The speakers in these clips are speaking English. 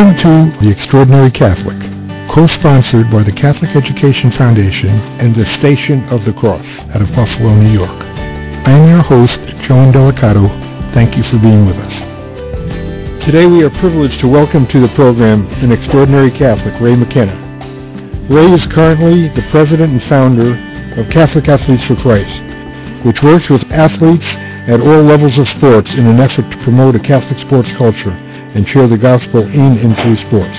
Welcome to The Extraordinary Catholic, co-sponsored by the Catholic Education Foundation and the Station of the Cross out of Buffalo, New York. I am your host, Joan Delicato. Thank you for being with us. Today we are privileged to welcome to the program an extraordinary Catholic, Ray McKenna. Ray is currently the president and founder of Catholic Athletes for Christ, which works with athletes at all levels of sports in an effort to promote a Catholic sports culture and share the gospel in and through sports.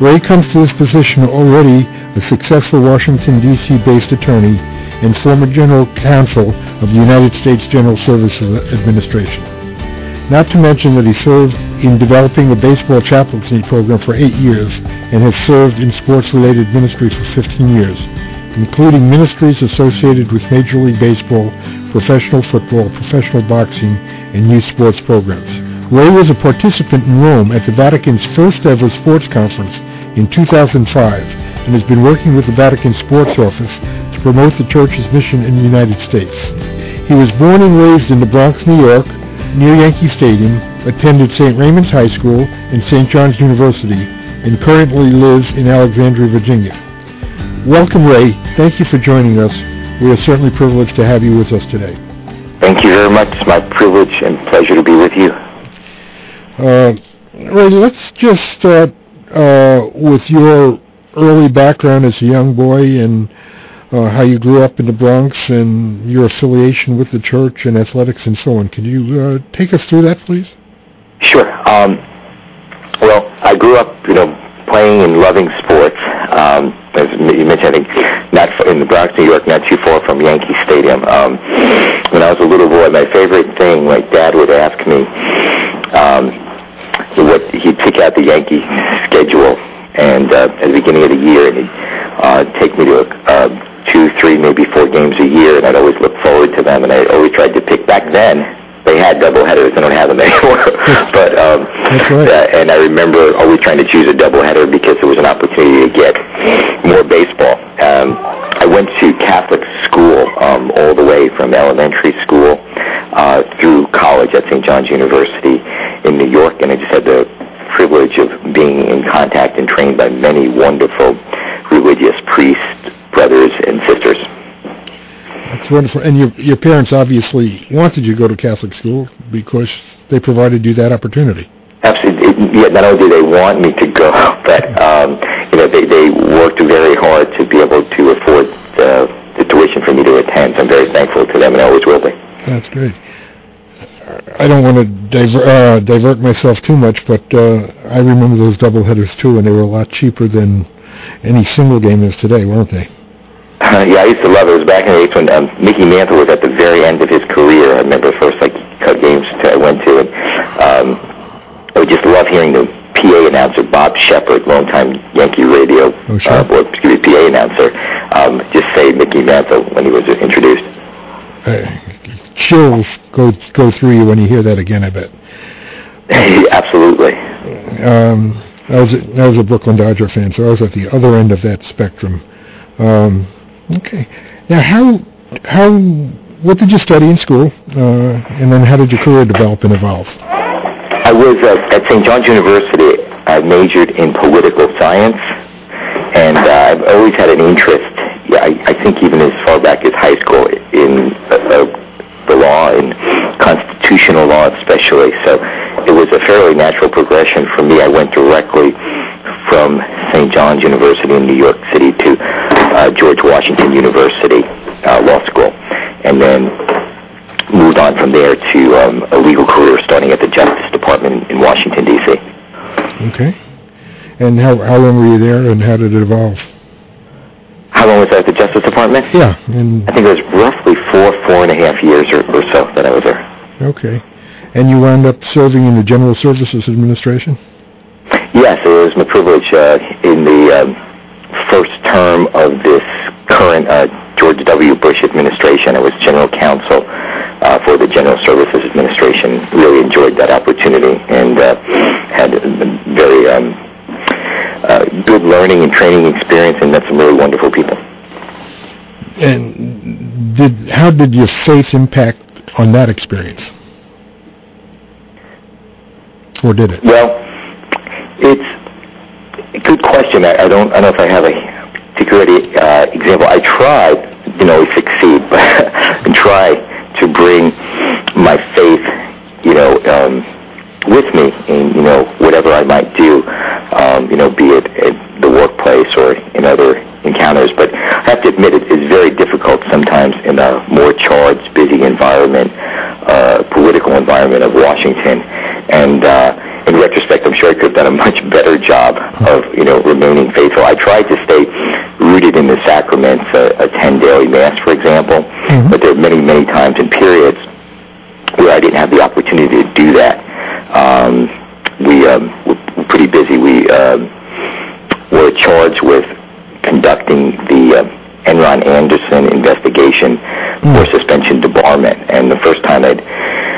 Ray comes to this position already a successful Washington, D.C. based attorney and former general counsel of the United States General Services Administration. Not to mention that he served in developing a baseball chaplaincy program for eight years and has served in sports-related ministry for 15 years, including ministries associated with Major League Baseball, professional football, professional boxing, and youth sports programs. Ray was a participant in Rome at the Vatican's first ever sports conference in 2005 and has been working with the Vatican Sports Office to promote the Church's mission in the United States. He was born and raised in the Bronx, New York, near Yankee Stadium, attended St. Raymond's High School and St. John's University, and currently lives in Alexandria, Virginia. Welcome, Ray. Thank you for joining us. We are certainly privileged to have you with us today. Thank you very much. It's my privilege and pleasure to be with you. Uh, Ray, let's just start uh, with your early background as a young boy and uh, how you grew up in the Bronx and your affiliation with the church and athletics and so on. Can you uh, take us through that, please? Sure. Um, well, I grew up, you know, playing and loving sports. Um, as you mentioned, I think not in the Bronx, New York, not too far from Yankee Stadium. Um, when I was a little boy, my favorite thing, like Dad would ask me, um, what he'd pick out the Yankee schedule and uh, at the beginning of the year, and he'd uh, take me to uh, two, three, maybe four games a year, and I'd always look forward to them, and I always tried to pick back then. They had doubleheaders. They don't have them anymore. but um, right. uh, and I remember always trying to choose a doubleheader because it was an opportunity to get more baseball. Um, I went to Catholic school um, all the way from elementary school uh, through college at St. John's University in New York, and I just had the privilege of being in contact and trained by many wonderful religious priests, brothers, and sisters. That's wonderful. And your, your parents obviously wanted you to go to Catholic school because they provided you that opportunity. Absolutely. Yeah, not only did they want me to go, but um, you know they they worked very hard to be able to afford the, the tuition for me to attend. So I'm very thankful to them, and I always will be. That's great. I don't want to diver, uh, divert myself too much, but uh, I remember those doubleheaders too, and they were a lot cheaper than any single game is today, weren't they? Uh, yeah, I used to love it. It was back in the days when um, Mickey Mantle was at the very end of his career. I remember the first like cut games I went to, and um, I would just love hearing the PA announcer Bob Shepard, longtime Yankee radio Oh, sure. uh, or excuse me, PA announcer, um, just say Mickey Mantle when he was introduced. Uh, chills go go through you when you hear that again. I bet. Absolutely. Um, I was a, I was a Brooklyn Dodger fan, so I was at the other end of that spectrum. Um, okay. Now, how how what did you study in school, uh, and then how did your career develop and evolve? I was uh, at St. John's University. I majored in political science, and uh, I've always had an interest. Yeah, I, I think even as far back as high school in uh, uh, the law and constitutional law, especially. So it was a fairly natural progression for me. I went directly from St. John's University in New York City to uh, George Washington University uh, Law School, and then moved on from there to um, a legal career starting at the Justice Department in Washington, D.C. Okay. And how how long were you there, and how did it evolve? How long was I at the Justice Department? Yeah. And I think it was roughly four, four and a half years or, or so that I was there. okay. And you wound up serving in the General Services Administration. Yes, it was my privilege uh, in the um, first term of this current uh, George W. Bush administration. I was general counsel uh, for the General Services Administration. Really enjoyed that opportunity and uh, had a very um, uh, good learning and training experience and met some really wonderful people. And did how did your faith impact on that experience? Or did it? Well, It's good question. I, I don't. I don't know if I have a particular uh, example. I tried, you know, succeed, but and try to bring my faith, you know, um, with me in, you know, whatever I might do, um, you know, be it at the workplace or in other encounters. But I have to admit, it is very difficult sometimes in a more charged, busy environment, uh, political environment of Washington. And uh, in retrospect, I'm sure I could have done a much better job of, you know, remaining faithful. I tried to stay rooted in the sacraments, uh, attend daily mass, for example. Mm-hmm. But there are many, many times and periods where I didn't have the opportunity to do that. Um, we um, were pretty busy. We um, were charged with conducting the uh, Enron Andersen investigation mm. for suspension debarment. First time I'd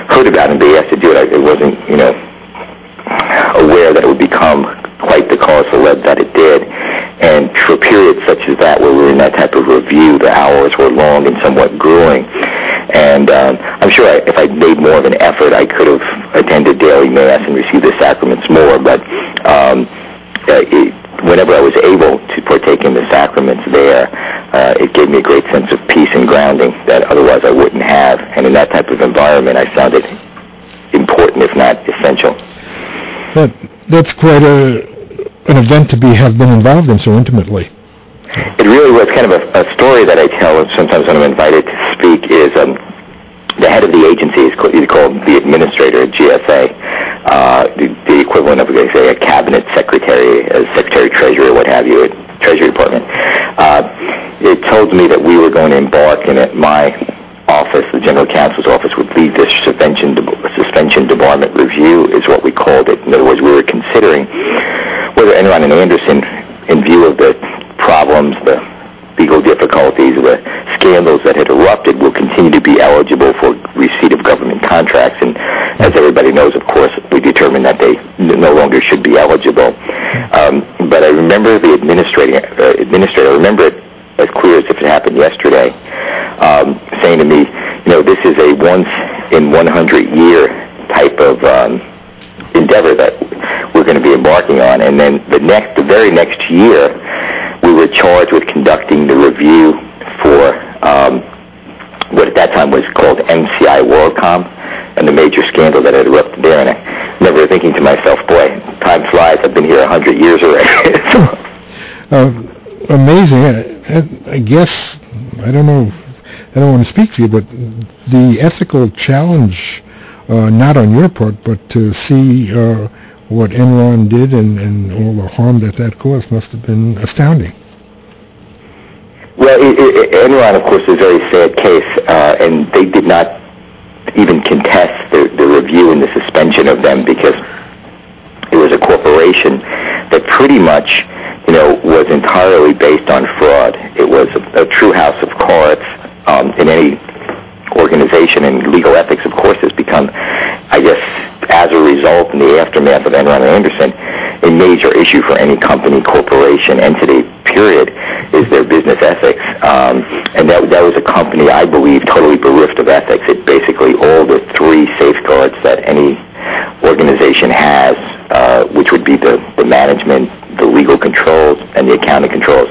heard about it, they asked to do it, I, wasn't, you know, aware that it would become quite the cause for lead that it did. And for periods such as that, where we were in that type of review, the hours were long and somewhat grueling. And um, I'm sure I, if I'd made more of an effort, I could have attended daily mass and received the sacraments more. But um, uh, it, whenever I was able to partake in the sacraments there, uh, it gave me a great sense of peace and grounding that otherwise I wouldn't have. And in that type of environment, I found it important, if not essential. That, that's quite a, an event to be have been involved in so intimately. It really was kind of a, a story that I tell sometimes when I'm invited to speak is um, the head of the agency is called, he's called the administrator at GSA, uh, the, the equivalent of, say, a cabinet secretary, a secretary treasurer, what have you, at Treasury Department. Uh, it told me that we were going to embark in that my office, the general counsel's office, would lead this suspension, suspension debarment review, is what we called it. In other words, we were considering whether Enron and Andersen, in view of the problems, the legal difficulties, the scandals that had erupted will continue to be eligible for receipt of government contracts. And as everybody knows, of course, we determined that they no longer should be eligible. Um, but I remember the administrator, uh, administrator, I remember it as clear as if it happened yesterday, um, saying to me, you know, this is a once in 100 year type of um, endeavor that we're going to be embarking on. And then the next, the very next year, we were charged with conducting the review for um, what at that time was called MCI WorldCom and the major scandal that had erupted there. And I remember thinking to myself, boy, time flies. I've been here a hundred years already. uh, amazing. I, I guess, I don't know, I don't want to speak for you, but the ethical challenge, uh, not on your part, but to see uh, what Enron did and, and all the harm that that caused must have been astounding. Well, it, it, Enron, of course, is a very sad case, uh, and they did not even contest the, the review and the suspension of them because it was a corporation that pretty much, you know, was entirely based on fraud. It was a, a true house of cards um, in any organization, and legal ethics, of course, has become, I guess, as a result, in the aftermath of Enron and Andersen, a major issue for any company, corporation, entity, period, is their business ethics. Um, and that, that was a company, I believe, totally bereft of ethics. It basically all the three safeguards that any organization has, uh, which would be the, the management, the legal controls, and the accounting controls,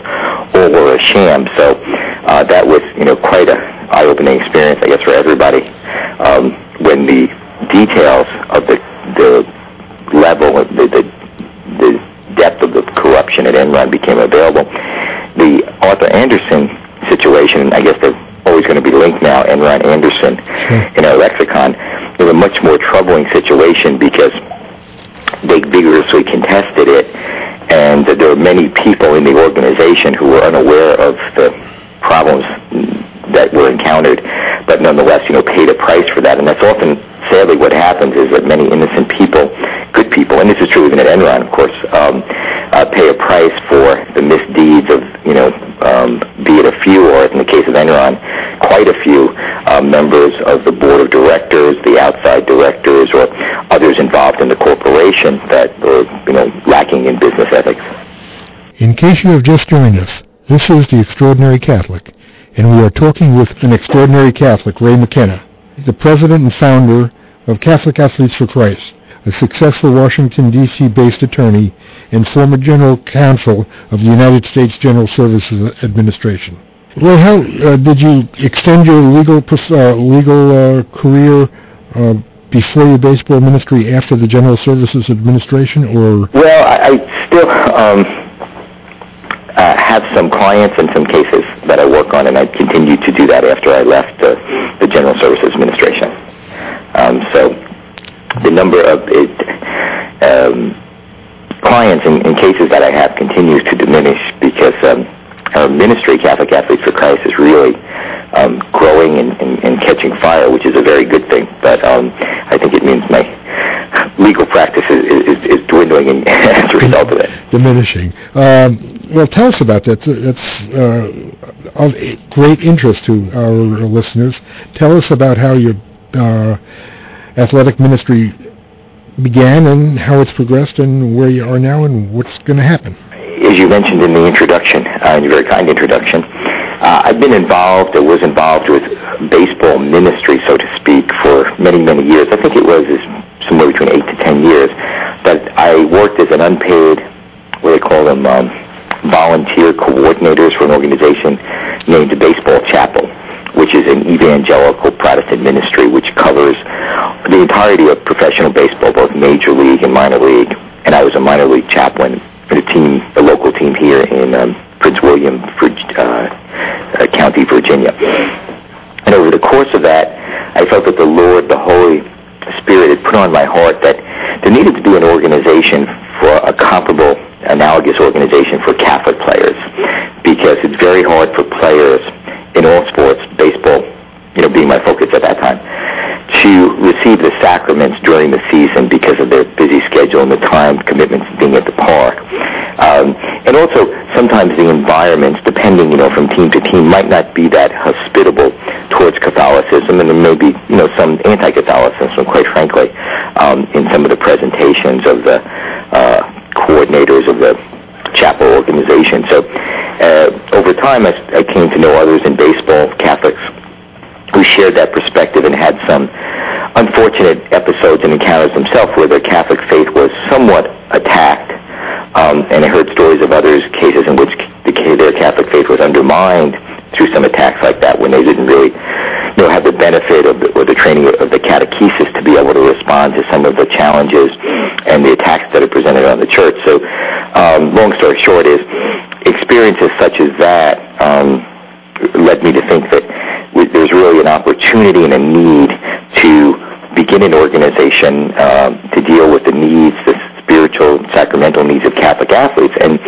all were a sham. So uh, that was, you know, quite a eye-opening experience, I guess, for everybody. Um, when the details of the the level, the, the the depth of the corruption at Enron became available. The Arthur Andersen situation, I guess they're always going to be linked now, Enron Andersen, sure. in our lexicon, was a much more troubling situation because they vigorously contested it, and there were many people in the organization who were unaware of the problems that were encountered, but nonetheless, you know, paid a price for that. And that's often, sadly, what happens is that many innocent people, good people, and this is true even at Enron, of course, um, uh, pay a price for the misdeeds of, you know, um, be it a few, or in the case of Enron, quite a few uh, members of the board of directors, the outside directors, or others involved in the corporation that were, you know, lacking in business ethics. In case you have just joined us, this is The Extraordinary Catholic and we are talking with an extraordinary Catholic, Ray McKenna, the president and founder of Catholic Athletes for Christ, a successful Washington, D.C. based attorney and former general counsel of the United States General Services Administration. Well, how uh, did you extend your legal uh, legal uh, career uh, before your baseball ministry after the General Services Administration, or? Well, I, I still um, uh, have some clients and some cases that I work on, and I continued to do that after I left the General Services Administration. Um, so the number of it, um, clients and, and, cases that I have continues to diminish because um, our ministry, Catholic Athletes for Christ, is really um, growing and, and, and, catching fire, which is a very good thing. But um, I think it means my legal practice is, is, is dwindling in, as a result of it. Diminishing. Um, well, tell us about that. That's uh, of great interest to our listeners. Tell us about how your uh, athletic ministry began and how it's progressed and where you are now and what's going to happen as you mentioned in the introduction, uh, in your very kind introduction, uh, I've been involved or was involved with baseball ministry, so to speak, for many, many years. I think it was somewhere between eight to ten years that I worked as an unpaid, what they call them, um, volunteer coordinators for an organization named the Baseball Chapel which is an evangelical Protestant ministry which covers the entirety of professional baseball, both major league and minor league. And I was a minor league chaplain the team, the local team here in um, Prince William uh, uh, County, Virginia. And over the course of that, I felt that the Lord, the Holy Spirit, had put on my heart that there needed to be an organization for a comparable, analogous organization for Catholic players, because it's very hard for players in all sports, baseball, you know, being my focus at that time, to receive the sacraments during the season because of their busy schedule and the time commitments being at the park. Um, and also, sometimes the environments, depending, you know, from team to team, might not be that hospitable towards Catholicism, and there may be, you know, some anti-Catholicism, quite frankly, um, in some of the presentations of the uh, coordinators of the chapel organization. So uh, over time, I, I came to know others in baseball, Catholics, who shared that perspective and had some unfortunate episodes and encounters themselves where their Catholic faith was somewhat attacked. Um, and I heard stories of others, cases in which the, their Catholic faith was undermined through some attacks like that when they didn't really you know, have the benefit of the, or the training of the catechesis to be able to respond to some of the challenges and the attacks that are presented on the church. So um, long story short is experiences such as that um, led me to think that there's really an opportunity and a need to begin an organization um, to deal with the needs, the spiritual, sacramental needs of Catholic athletes, and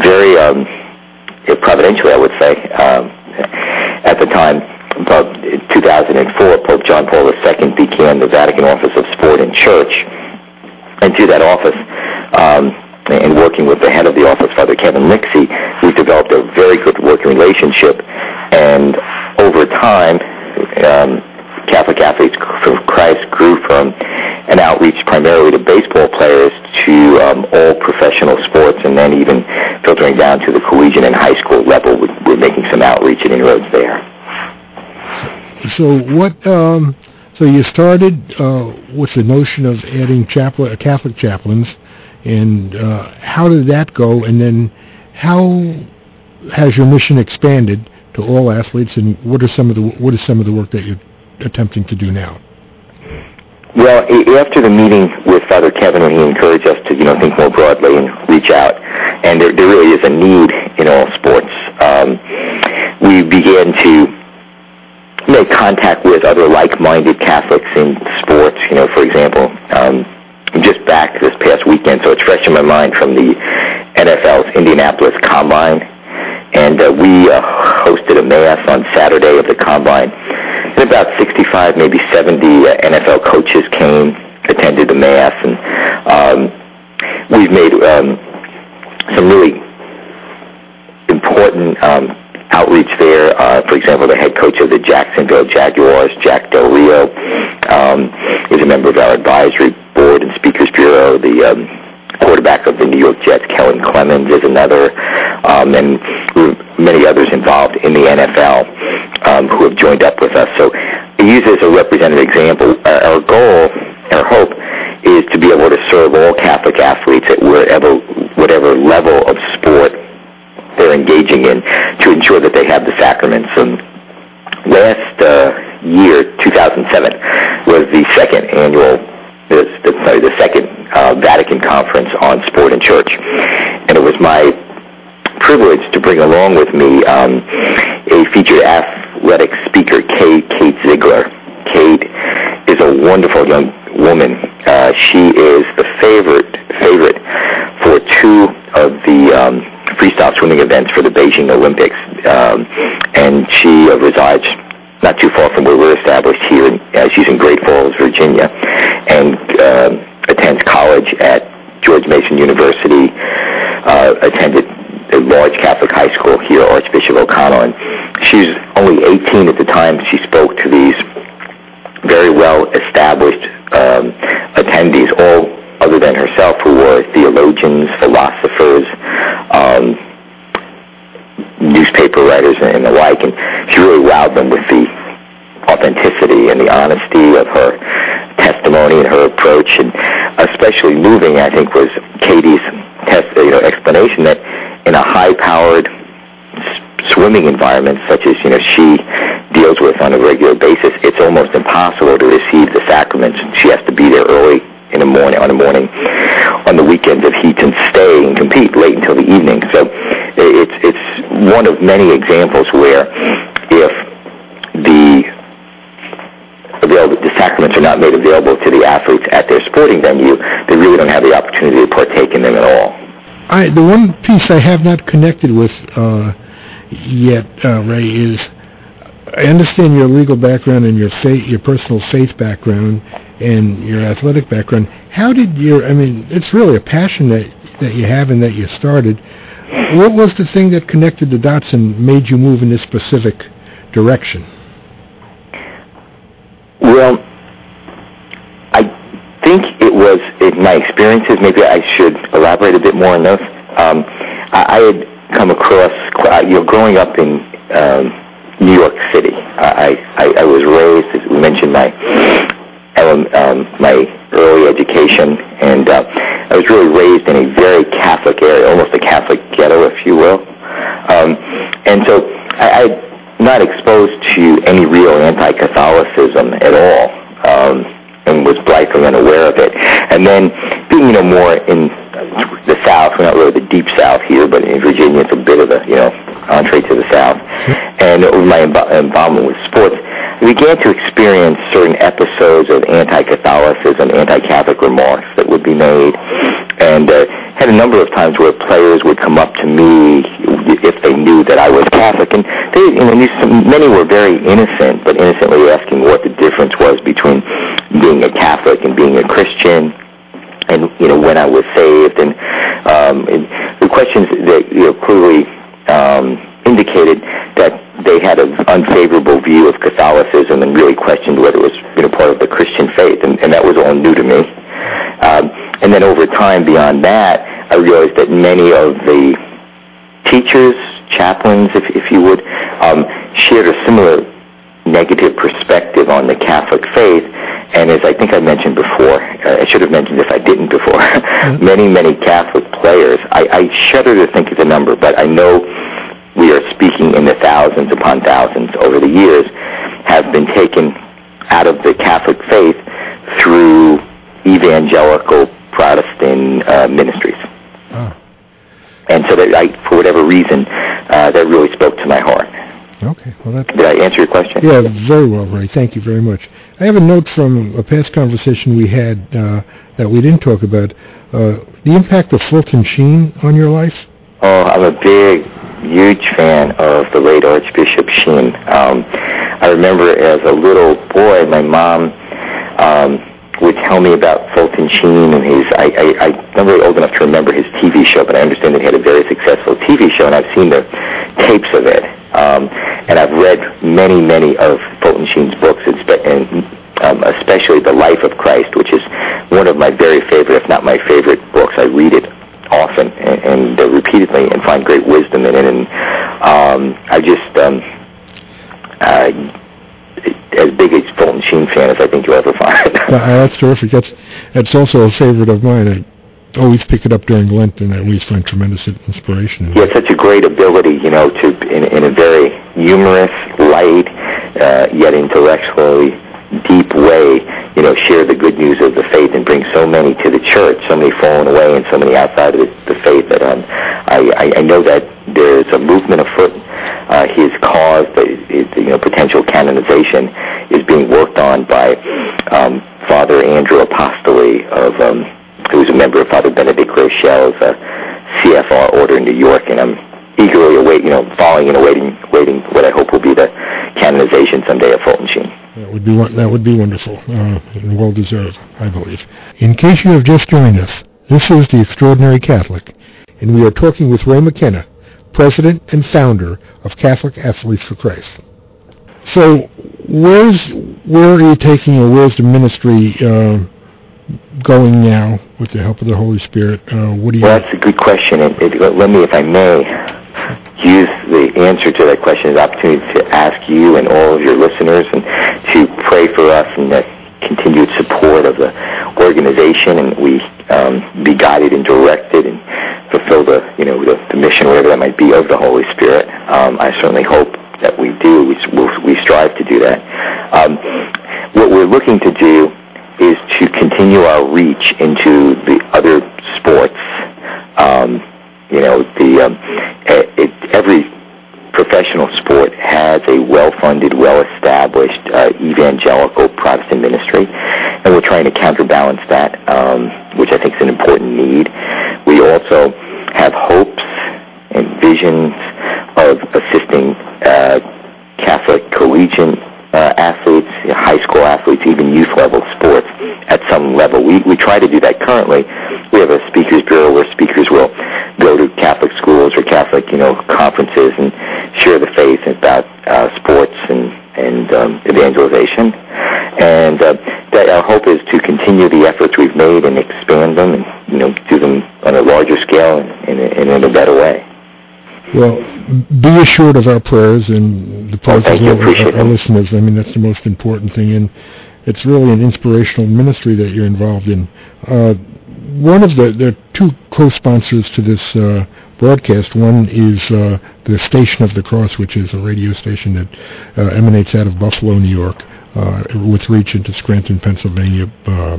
very um, providentially, I would say, um, at the time, about 2004, Pope John Paul II began the Vatican Office of Sport and Church, and through that office. Um, and working with the head of the office, Father Kevin Lixey, we've developed a very good working relationship. And over time, um, Catholic Athletes for Christ grew from an outreach primarily to baseball players to um, all professional sports, and then even filtering down to the collegiate and high school level. We're making some outreach and inroads there. So, what? Um, so you started uh, with the notion of adding chapel, Catholic chaplains and uh, how did that go? And then how has your mission expanded to all athletes? And what are some of the what is some of the work that you're attempting to do now? Well, after the meeting with Father Kevin, when he encouraged us to, you know, think more broadly and reach out, and there, there really is a need in all sports, um, we began to make contact with other like-minded Catholics in sports. You know, for example, um, just back this past weekend, so it's fresh in my mind from the NFL's Indianapolis Combine. And uh, we uh, hosted a mass on Saturday of the Combine. And about 65, maybe 70 uh, NFL coaches came, attended the mass, and um, we've made um, some really important um, outreach there. Uh, for example, the head coach of the Jacksonville Jaguars, Jack Del Rio, um, is a member of our advisory Board and Speakers Bureau. The um, quarterback of the New York Jets, Kellen Clemens, is another, um, and many others involved in the NFL um, who have joined up with us. So use as a representative example. Our, our goal, our hope, is to be able to serve all Catholic athletes at wherever, whatever level of sport they're engaging in to ensure that they have the sacraments. And last uh, year, 2007, was the second annual the, the, sorry, the Second uh, Vatican Conference on Sport and Church. And it was my privilege to bring along with me um, a featured athletic speaker, Kate, Kate Ziegler. Kate is a wonderful young woman. Uh, she is the favorite favorite for two of the um, freestyle swimming events for the Beijing Olympics, um, and she resides not too far from where we're established here. Uh, she's in Great Falls, Virginia, and uh, attends college at George Mason University. Uh, attended a large Catholic high school here, Archbishop O'Connell, and she was only 18 at the time she spoke to these very well established um, attendees, all other than herself, who were theologians, philosophers, um, newspaper writers, and the like. And she really wowed them with the authenticity and the honesty of her testimony and her approach. And especially moving, I think, was Katie's test, you know, explanation that in a high-powered swimming environment such as you know she deals with on a regular basis, it's almost impossible to receive the sacraments. She has to be there early in the morning on the morning on the weekends of heat and stay and compete late until the evening. So it's it's one of many examples where if the the sacraments are not made available to the athletes at their sporting venue, they really don't have the opportunity to partake in them at all. I, the one piece I have not connected with uh, yet, uh, Ray, is I understand your legal background and your faith, your personal faith background and your athletic background. How did your, I mean, it's really a passion that, that you have and that you started. What was the thing that connected the dots and made you move in this specific direction? Well, I think it was in my experiences. Maybe I should elaborate a bit more on those. Um, I, I had come across, you know, growing up in um, New York City. I, I, I was raised, we mentioned, my um, my early education, and uh, I was really raised in a very Catholic area, almost a Catholic ghetto, if you will. Um, and so I, I not exposed to any real anti-Catholicism at all, um, and was blithely unaware of it. And then being, you know, more in the South, we're not really the deep South here, but in Virginia it's a bit of a, you know, entree to the South. And my involvement with sports, I began to experience certain episodes of anti-Catholicism, anti-Catholic remarks that would be made, and uh, had a number of times where players would come up to me if they knew that I was Catholic, and they, you know, many were very innocent, but innocently asking what the difference was between being a Catholic and being a Christian. And you know when I was saved, and, um, and the questions that you know clearly um, indicated that they had an unfavorable view of Catholicism and really questioned whether it was you know part of the Christian faith, and, and that was all new to me. Um, and then over time, beyond that, I realized that many of the teachers, chaplains, if, if you would, um, shared a similar negative perspective on the Catholic faith. And as I think I mentioned before, uh, I should have mentioned if I didn't before, mm-hmm. many, many Catholic players, I, I shudder to think of the number, but I know we are speaking in the thousands upon thousands over the years, have been taken out of the Catholic faith through evangelical Protestant uh, ministries. Oh. And so that I, for whatever reason, uh, that really spoke to my heart. Okay. Well, that, Did I answer your question? Yeah, very well, Ray. Thank you very much. I have a note from a past conversation we had uh, that we didn't talk about. Uh, the impact of Fulton Sheen on your life? Oh, I'm a big, huge fan of the late Archbishop Sheen. Um, I remember as a little boy, my mom um, would tell me about Fulton Sheen and his. I, I, I'm not really old enough to remember his TV show, but I understand that he had a very successful TV show, and I've seen the tapes of it. Um, and I've read many, many of Fulton Sheen's books, and, um, especially The Life of Christ, which is one of my very favorite, if not my favorite books. I read it often and, and uh, repeatedly and find great wisdom in it. And um, I just, um, uh, as big a Fulton Sheen fan as I think you'll ever find. uh, that's terrific. That's that's also a favorite of mine. I, always pick it up during Lent, and I always find tremendous inspiration. He has such a great ability, you know, to in, in a very humorous, light, uh, yet intellectually deep way, you know, share the good news of the faith and bring so many to the church, so many fallen away, and so many outside of the, the faith. That um, I, I, I know that there's a movement afoot. Uh, his cause, the, his, you know, potential canonization, is being worked on by um, Father Andrew Apostoli of um, who's a member of Father Benedict Groeschel's uh, CFR order in New York, and I'm eagerly await, you know, following and awaiting, waiting what I hope will be the canonization someday of Fulton Sheen. That would be that would be wonderful uh, and well deserved, I believe. In case you have just joined us, this is the Extraordinary Catholic, and we are talking with Ray McKenna, president and founder of Catholic Athletes for Christ. So, where's where are you taking your where's the ministry uh, going now with the help of the Holy Spirit? Uh, what do you? Well, that's a good question. It, it, let me, if I may, use the answer to that question as an opportunity to ask you and all of your listeners and to pray for us and the continued support of the organization and we um, be guided and directed and fulfill the you know the, the mission whatever that might be of the Holy Spirit. Um, I certainly hope that we do. We, we strive to do that. Um, what we're looking to do is to continue our reach into the other sports. You know, the um, it, every professional sport has a well-funded, well-established uh, evangelical Protestant ministry, and we're trying to counterbalance that, um, which I think is an important need. We also have hopes and visions of assisting uh, Catholic collegiate uh, athletes, high school athletes, even youth level sports at some level. We, we try to do that currently. We have a speakers bureau where speakers will go to Catholic schools or Catholic, you know, conferences and share the faith about uh, sports and and um, evangelization. And uh, that our hope is to continue the efforts we've made and expand them and you know do them on a larger scale and, and, and in a better way. Well, be assured of our prayers and the prayers of our, our listeners. I mean, that's the most important thing, and it's really an inspirational ministry that you're involved in. Uh, one of the there are two co-sponsors to this uh, broadcast. One is uh, the Station of the Cross, which is a radio station that uh, emanates out of Buffalo, New York, uh, with reach into Scranton, Pennsylvania, uh,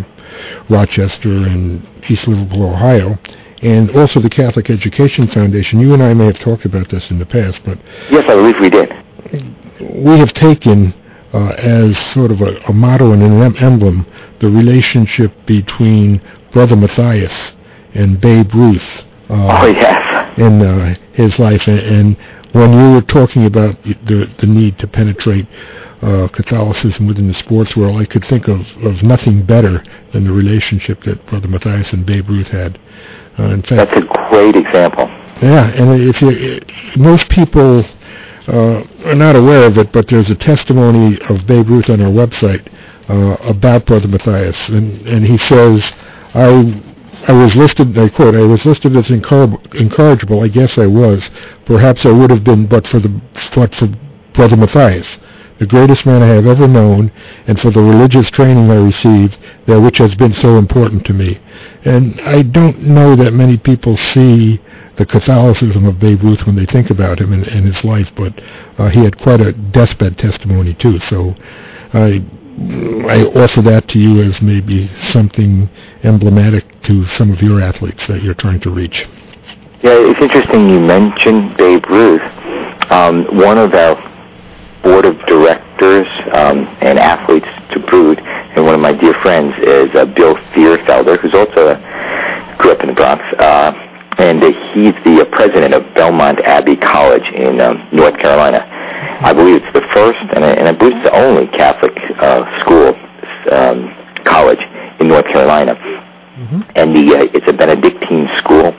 Rochester, and East Liverpool, Ohio and also the Catholic Education Foundation. You and I may have talked about this in the past, but yes, I believe we did. We have taken uh, as sort of a, a, motto and an emblem the relationship between Brother Matthias and Babe Ruth. Uh, oh yes. In uh, his life, and, and, when you were talking about the the need to penetrate uh, Catholicism within the sports world, I could think of, of nothing better than the relationship that Brother Matthias and Babe Ruth had. Uh, in fact, That's a great example. Yeah, and if you, most people uh, are not aware of it, but there's a testimony of Babe Ruth on our website uh, about Brother Matthias, and, and he says, I I was listed, I quote, I was listed as incorrigible. I guess I was. Perhaps I would have been, but for the but for Brother Matthias the greatest man I have ever known, and for the religious training I received, that which has been so important to me. And I don't know that many people see the Catholicism of Babe Ruth when they think about him and, and his life, but uh, he had quite a deathbed testimony too. So I I offer that to you as maybe something emblematic to some of your athletes that you're trying to reach. Yeah, it's interesting you mentioned Babe Ruth. Um, one of our board of directors um, and athletes to boot, and one of my dear friends is uh, Bill Thierfelder, who's also uh, grew up in the Bronx, uh, and uh, he's the uh, president of Belmont Abbey College in um, North Carolina. I believe it's the first, and I, and I believe it's the only Catholic uh, school um, college in North Carolina. Mm-hmm. And the uh, it's a Benedictine school,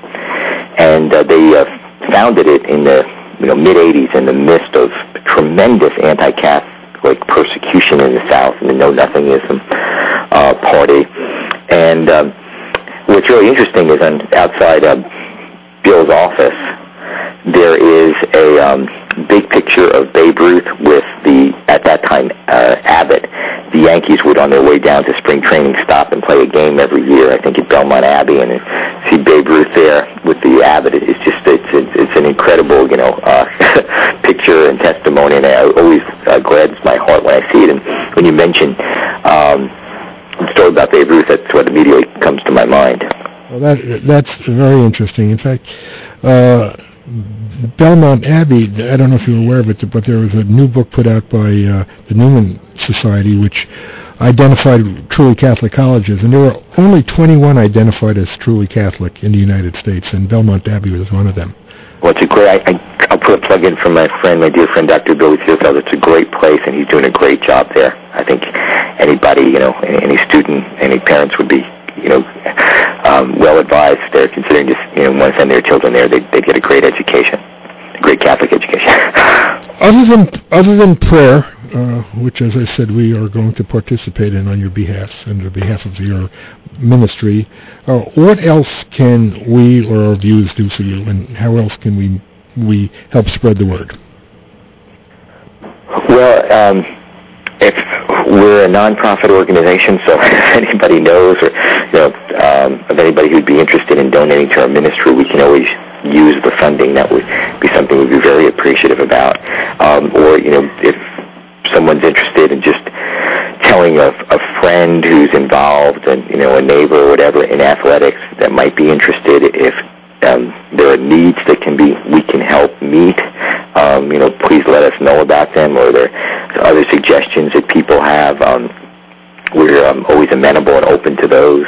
and uh, they uh, founded it in the you know mid 80s in the midst of tremendous anti-Catholic persecution in the South and the Know Nothingism uh, party. And um, what's really interesting is on outside uh, Bill's office, there is a um, big picture of Babe Ruth with the, at that time, uh, Abbot. The Yankees would, on their way down to spring training, stop and play a game every year, I think at Belmont Abbey, and see Babe Ruth there with the Abbot. It's it's, an incredible, you know, uh, picture and testimony, and I always uh, my heart when I see it. And when you mention um, story about Babe Ruth, that's what immediately comes to my mind. Well, that that's very interesting. In fact, uh, Belmont Abbey, I don't know if you're aware of it, but there was a new book put out by uh, the Newman Society, which identified truly Catholic colleges, and there were only 21 identified as truly Catholic in the United States, and Belmont Abbey was one of them. Well, it's a great. I, I, I'll put a plug in for my friend, my dear friend, Dr. Billy Thierfelder. It's a great place, and he's doing a great job there. I think anybody, you know, any, any student, any parents would be you know, um, well advised. They're considering just, you know, want to send their children there. They they get a great education, a great Catholic education. other than other than prayer, uh, which, as I said, we are going to participate in on your behalf and on behalf of your ministry, uh, what else can we or our viewers do for you, and how else can we we help spread the word? Well. Um, if we're a nonprofit organization, so if anybody knows or you know um, of anybody who'd be interested in donating to our ministry, we can always use the funding. That would be something we'd be very appreciative about. Um, or you know, if someone's interested in just telling a, a friend who's involved and you know a neighbor or whatever in athletics that might be interested if um, there are needs that can be we can help meet, um, you know, please let us know about them or there other suggestions that people have. Um, we're um, always amenable and open to those.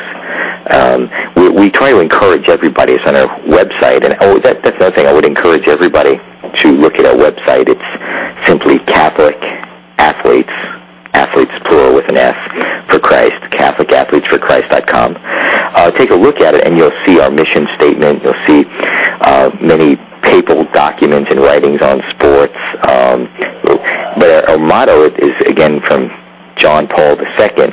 Um, we, we try to encourage everybody. It's on our website, and oh, that, that's another thing. I would encourage everybody to look at our website. It's simply Catholic Athletes athletes plural with an S for Christ, CatholicAthletesForChrist.com. Uh, take a look at it and you'll see our mission statement. You'll see uh, many papal documents and writings on sports. Um, but our, our motto is, again, from John Paul II,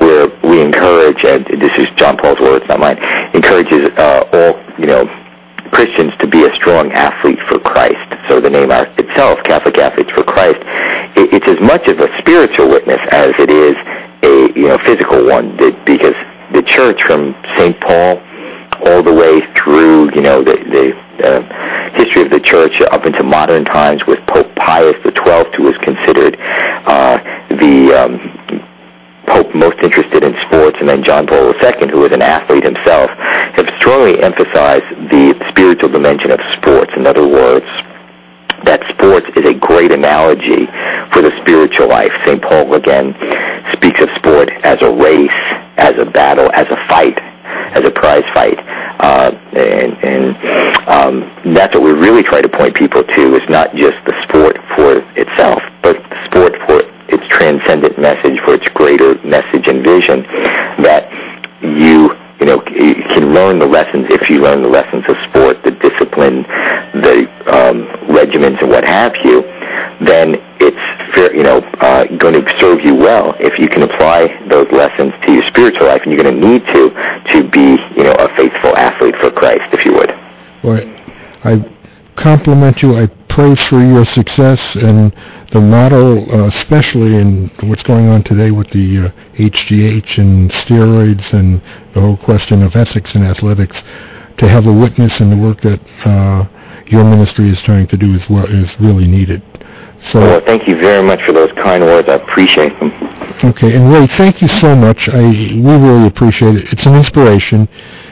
where we encourage, and this is John Paul's words, not mine, encourages uh, all, you know, Christians to be a strong athlete for Christ. So the name itself, Catholic Athletes for Christ, it's as much of a spiritual witness as it is a you know physical one. Because the church from St. Paul all the way through you know the the uh, history of the church up into modern times with Pope Pius XII, who is considered uh, the um, Pope most interested in sports, and then John Paul II, who was an athlete himself, have strongly emphasized the spiritual dimension of sports. In other words, that sports is a great analogy for the spiritual life. St. Paul again speaks of sport as a race, as a battle, as a fight, as a prize fight. Uh, and and um, that's what we really try to point people to is not just the sport for itself, but the sport for its transcendent message, for its greater message and vision, that you you know can learn the lessons if you learn the lessons of sport, the discipline, the um, regiments, and what have you. Then it's fair, you know uh, going to serve you well if you can apply those lessons to your spiritual life, and you're going to need to to be you know a faithful athlete for Christ, if you would. Well, I compliment you. I pray for your success and the model, uh, especially in what's going on today with the uh, HGH and steroids and the whole question of ethics in athletics, to have a witness in the work that uh, your ministry is trying to do is what is really needed. So, well, thank you very much for those kind words. I appreciate them. Okay, and Ray, thank you so much. I we really appreciate it. It's an inspiration,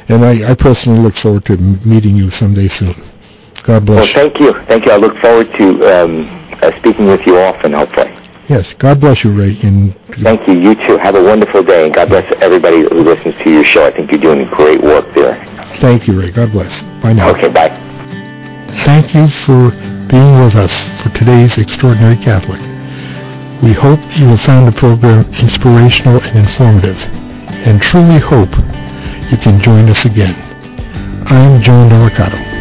and I, I personally look forward to meeting you someday soon. God bless. Well, thank you. Thank you. I look forward to um, uh, speaking with you often, hopefully. Yes. God bless you, Ray. And thank you. You too. Have a wonderful day, and God bless everybody who listens to your show. I think you're doing great work there. Thank you, Ray. God bless. Bye now. Okay. Bye. Thank you for being with us for today's Extraordinary Catholic. We hope you have found the program inspirational and informative, and truly hope you can join us again. I'm Joan Delicato.